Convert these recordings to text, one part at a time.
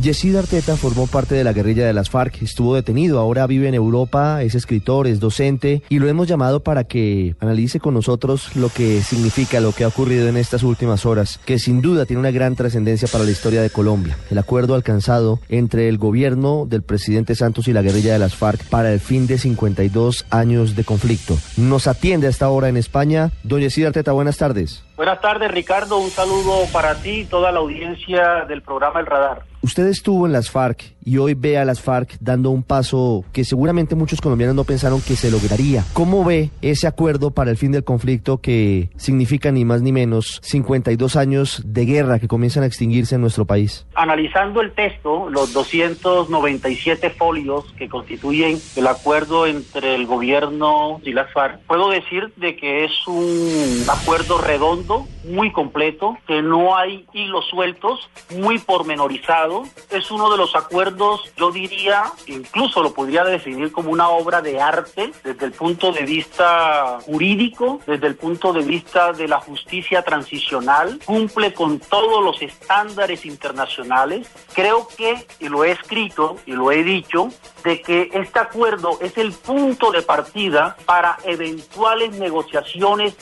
Yesid Arteta formó parte de la guerrilla de las FARC, estuvo detenido, ahora vive en Europa, es escritor, es docente y lo hemos llamado para que analice con nosotros lo que significa lo que ha ocurrido en estas últimas horas, que sin duda tiene una gran trascendencia para la historia de Colombia. El acuerdo alcanzado entre el gobierno del presidente Santos y la guerrilla de las FARC para el fin de 52 años de conflicto. Nos atiende a esta hora en España. Don Yesid Arteta, buenas tardes. Buenas tardes, Ricardo. Un saludo para ti y toda la audiencia del programa El Radar. Usted estuvo en las FARC y hoy ve a las FARC dando un paso que seguramente muchos colombianos no pensaron que se lograría. ¿Cómo ve ese acuerdo para el fin del conflicto que significa ni más ni menos 52 años de guerra que comienzan a extinguirse en nuestro país? Analizando el texto, los 297 folios que constituyen el acuerdo entre el gobierno y las FARC, puedo decir de que es un acuerdo redondo, muy completo, que no hay hilos sueltos, muy pormenorizado. Es uno de los acuerdos, yo diría, incluso lo podría definir como una obra de arte desde el punto de vista jurídico, desde el punto de vista de la justicia transicional, cumple con todos los estándares internacionales. Creo que, y lo he escrito y lo he dicho, de que este acuerdo es el punto de partida para eventuales negociaciones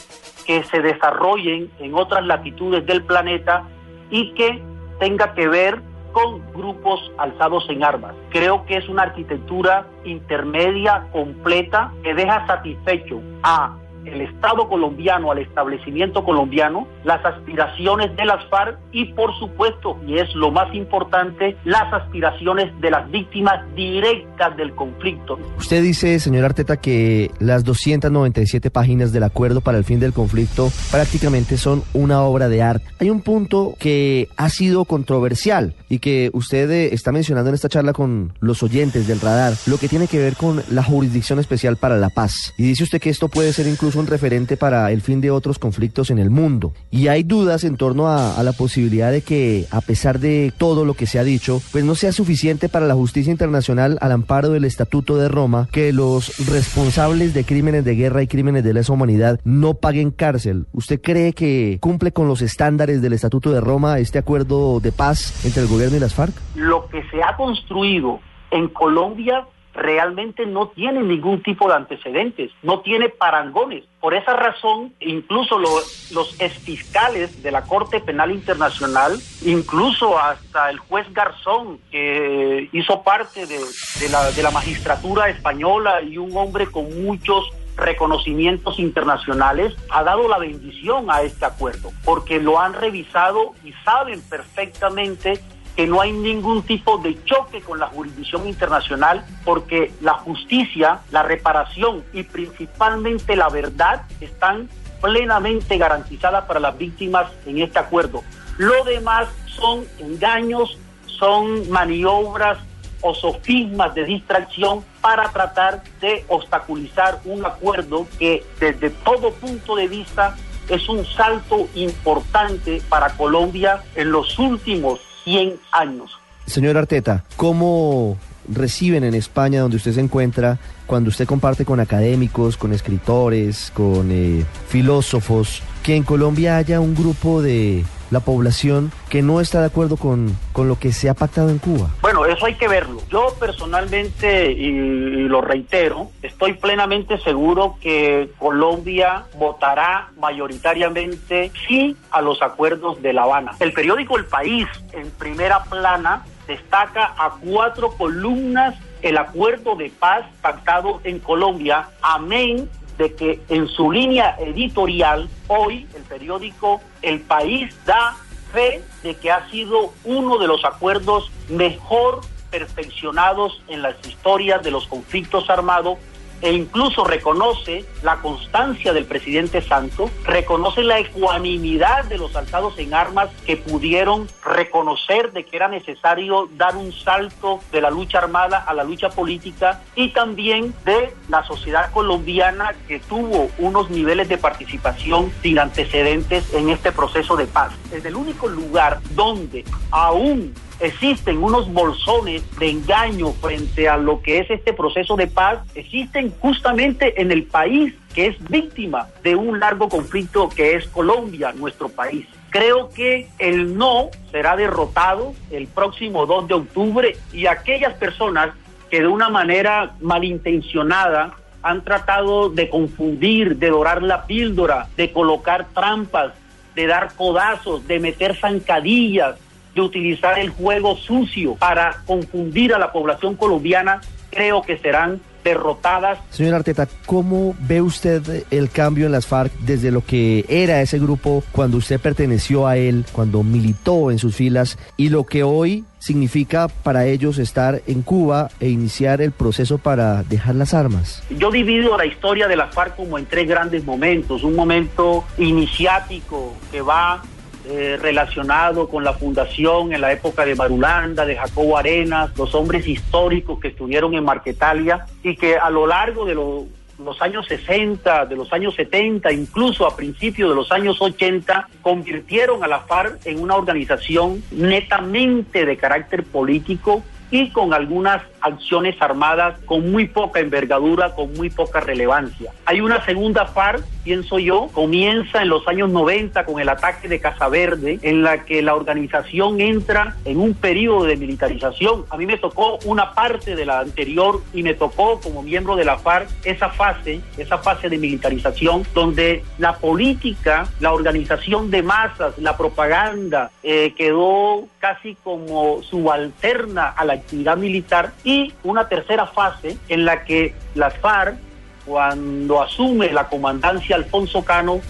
que se desarrollen en otras latitudes del planeta y que tenga que ver con grupos alzados en armas. Creo que es una arquitectura intermedia, completa, que deja satisfecho a el Estado colombiano, al establecimiento colombiano, las aspiraciones de las FARC y por supuesto, y es lo más importante, las aspiraciones de las víctimas directas del conflicto. Usted dice, señor Arteta, que las 297 páginas del acuerdo para el fin del conflicto prácticamente son una obra de arte. Hay un punto que ha sido controversial y que usted eh, está mencionando en esta charla con los oyentes del radar, lo que tiene que ver con la jurisdicción especial para la paz. Y dice usted que esto puede ser incluso un referente para el fin de otros conflictos en el mundo. Y hay dudas en torno a, la posibilidad de que, a pesar de todo lo que se ha dicho, pues no sea suficiente para la justicia internacional al amparo del Estatuto de Roma que los responsables de crímenes de guerra y crímenes de lesa humanidad no paguen cárcel. ¿Usted cree que cumple con los estándares del Estatuto de Roma este acuerdo de paz entre el gobierno y las FARC? Lo que se ha construido en Colombia realmente no tiene ningún tipo de antecedentes, no tiene parangones. Por esa razón, incluso lo, los exfiscales de la Corte Penal Internacional, incluso hasta el juez Garzón, que hizo parte de, de, la, de la magistratura española y un hombre con muchos reconocimientos internacionales, ha dado la bendición a este acuerdo, porque lo han revisado y saben perfectamente que no hay ningún tipo de choque con la jurisdicción internacional porque la justicia, la reparación y principalmente la verdad están plenamente garantizadas para las víctimas en este acuerdo. Lo demás son engaños, son maniobras o sofismas de distracción para tratar de obstaculizar un acuerdo que desde todo punto de vista es un salto importante para Colombia en los últimos 100 años. Señor Arteta, ¿cómo reciben en España, donde usted se encuentra, cuando usted comparte con académicos, con escritores, con eh, filósofos, que en Colombia haya un grupo de la población que no está de acuerdo con, con lo que se ha pactado en Cuba? Bueno, eso hay que verlo. Yo personalmente, y, lo reitero, estoy plenamente seguro que Colombia votará mayoritariamente sí a los acuerdos de La Habana. El periódico El País, en primera plana, destaca a cuatro columnas el acuerdo de paz pactado en Colombia, amén de que en su línea editorial, hoy el periódico El País da fe de que ha sido uno de los acuerdos mejor perfeccionados en las historias de los conflictos armados e incluso reconoce la constancia del presidente Santos, reconoce la ecuanimidad de los alzados en armas que pudieron reconocer de que era necesario dar un salto de la lucha armada a la lucha política y también de la sociedad colombiana que tuvo unos niveles de participación sin antecedentes en este proceso de paz. Es el único lugar donde aún existen unos bolsones de engaño frente a lo que es este proceso de paz, existen justamente en el país que es víctima de un largo conflicto que es Colombia, nuestro país. Creo que el no será derrotado el próximo 2 de octubre y aquellas personas que de una manera malintencionada han tratado de confundir, de dorar la píldora, de colocar trampas, de dar codazos, de meter zancadillas, de utilizar el juego sucio para confundir a la población colombiana, creo que serán derrotadas. Señor Arteta, ¿cómo ve usted el cambio en las FARC desde lo que era ese grupo cuando usted perteneció a él, cuando militó en sus filas y lo que hoy significa para ellos estar en Cuba e iniciar el proceso para dejar las armas? Yo divido la historia de las FARC como en tres grandes momentos. Un momento iniciático que va eh, relacionado con la fundación en la época de Marulanda, de Jacobo Arenas, los hombres históricos que estuvieron en Marquetalia y que a lo largo de los años 60, de los años 70, incluso a principios de los años 80, convirtieron a la FARC en una organización netamente de carácter político y con algunas acciones armadas con muy poca envergadura, con muy poca relevancia. Hay una segunda FARC, pienso yo, comienza en los años 90 con el ataque de Casa Verde, en la que la organización entra en un periodo de militarización. A mí me tocó una parte de la anterior y me tocó como miembro de la FARC esa fase, esa fase de militarización, donde la política, la organización de masas, la propaganda eh, quedó casi como subalterna a la actividad militar y una tercera fase en la que las FARC, cuando asume la comandancia Alfonso Cano,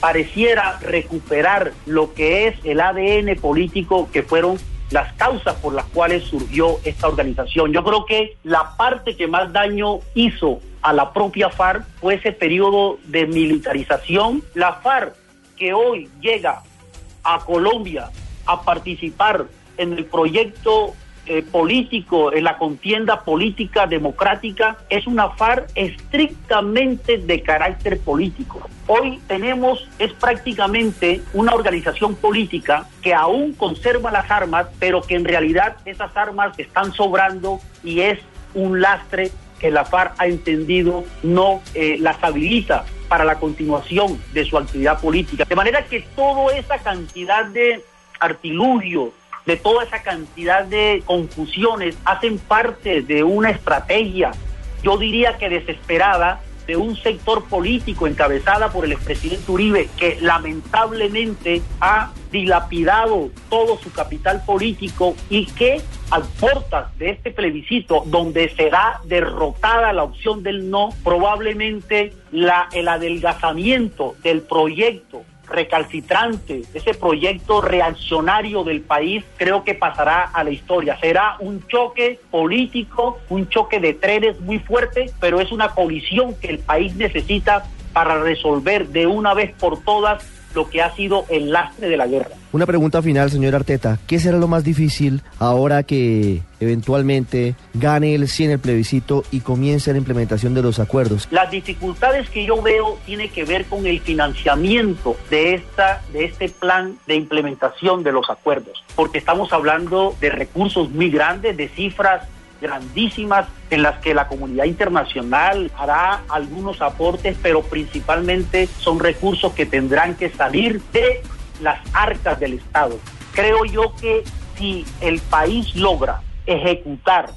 pareciera recuperar lo que es el ADN político que fueron las causas por las cuales surgió esta organización. Yo creo que la parte que más daño hizo a la propia FARC fue ese periodo de militarización. La FARC que hoy llega a Colombia a participar en el proyecto eh, político, en la contienda política democrática, es una FARC estrictamente de carácter político. Hoy tenemos, es prácticamente una organización política que aún conserva las armas, pero que en realidad esas armas están sobrando y es un lastre que la FARC ha entendido no eh, las habilita para la continuación de su actividad política. De manera que toda esa cantidad de artilugio, de toda esa cantidad de confusiones hacen parte de una estrategia, yo diría que desesperada, de un sector político encabezada por el expresidente Uribe, que lamentablemente ha dilapidado todo su capital político y que al portas de este plebiscito, donde será derrotada la opción del no, probablemente la, el adelgazamiento del proyecto recalcitrante, ese proyecto reaccionario del país, creo que pasará a la historia. Será un choque político, un choque de trenes muy fuerte, pero es una colisión que el país necesita para resolver de una vez por todas lo que ha sido el lastre de la guerra. Una pregunta final, señor Arteta. ¿Qué será lo más difícil ahora que eventualmente gane el sí en el plebiscito y comience la implementación de los acuerdos? Las dificultades que yo veo tienen que ver con el financiamiento de, esta, de este plan de implementación de los acuerdos, porque estamos hablando de recursos muy grandes, de cifras grandísimas en las que la comunidad internacional hará algunos aportes, pero principalmente son recursos que tendrán que salir de las arcas del Estado. Creo yo que si el país logra ejecutar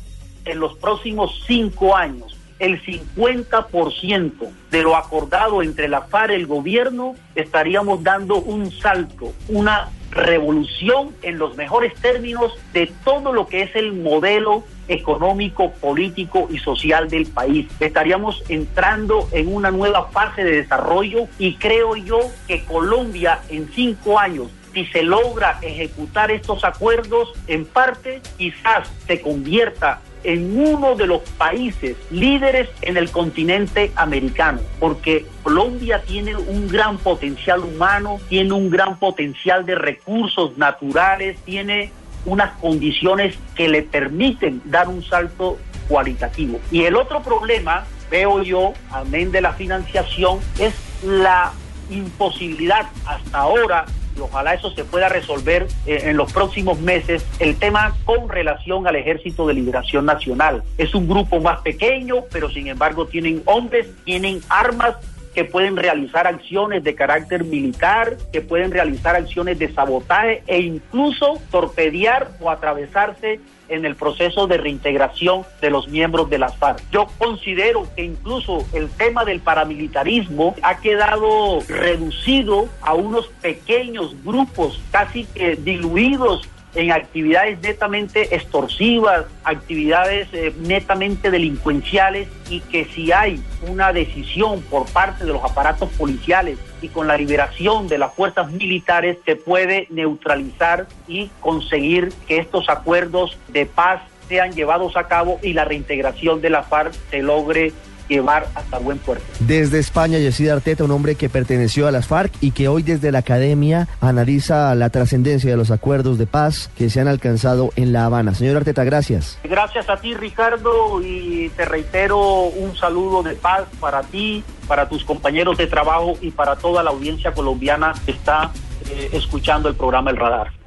en los próximos cinco años el 50% de lo acordado entre la FARC y el gobierno, estaríamos dando un salto, una revolución en los mejores términos de todo lo que es el modelo económico, político y social del país. Estaríamos entrando en una nueva fase de desarrollo y creo yo que Colombia en cinco años si se logra ejecutar estos acuerdos, en parte quizás se convierta en uno de los países líderes en el continente americano, porque Colombia tiene un gran potencial humano, tiene un gran potencial de recursos naturales, tiene unas condiciones que le permiten dar un salto cualitativo. Y el otro problema, veo yo, amén de la financiación, es la imposibilidad hasta ahora y ojalá eso se pueda resolver eh, en los próximos meses, el tema con relación al Ejército de Liberación Nacional. Es un grupo más pequeño, pero sin embargo tienen hombres, tienen armas que pueden realizar acciones de carácter militar, que pueden realizar acciones de sabotaje e incluso torpedear o atravesarse en el proceso de reintegración de los miembros de las FARC. Yo considero que incluso el tema del paramilitarismo ha quedado reducido a unos pequeños grupos casi que diluidos en actividades netamente extorsivas, actividades eh, netamente delincuenciales y que si hay una decisión por parte de los aparatos policiales y con la liberación de las fuerzas militares se puede neutralizar y conseguir que estos acuerdos de paz sean llevados a cabo y la reintegración de la FARC se logre llevar hasta buen puerto. Desde España, Yesid Arteta, un hombre que perteneció a las FARC y que hoy desde la academia analiza la trascendencia de los acuerdos de paz que se han alcanzado en La Habana. Señor Arteta, gracias. Gracias a ti, Ricardo, y te reitero un saludo de paz para ti, para tus compañeros de trabajo y para toda la audiencia colombiana que está eh, escuchando el programa El Radar.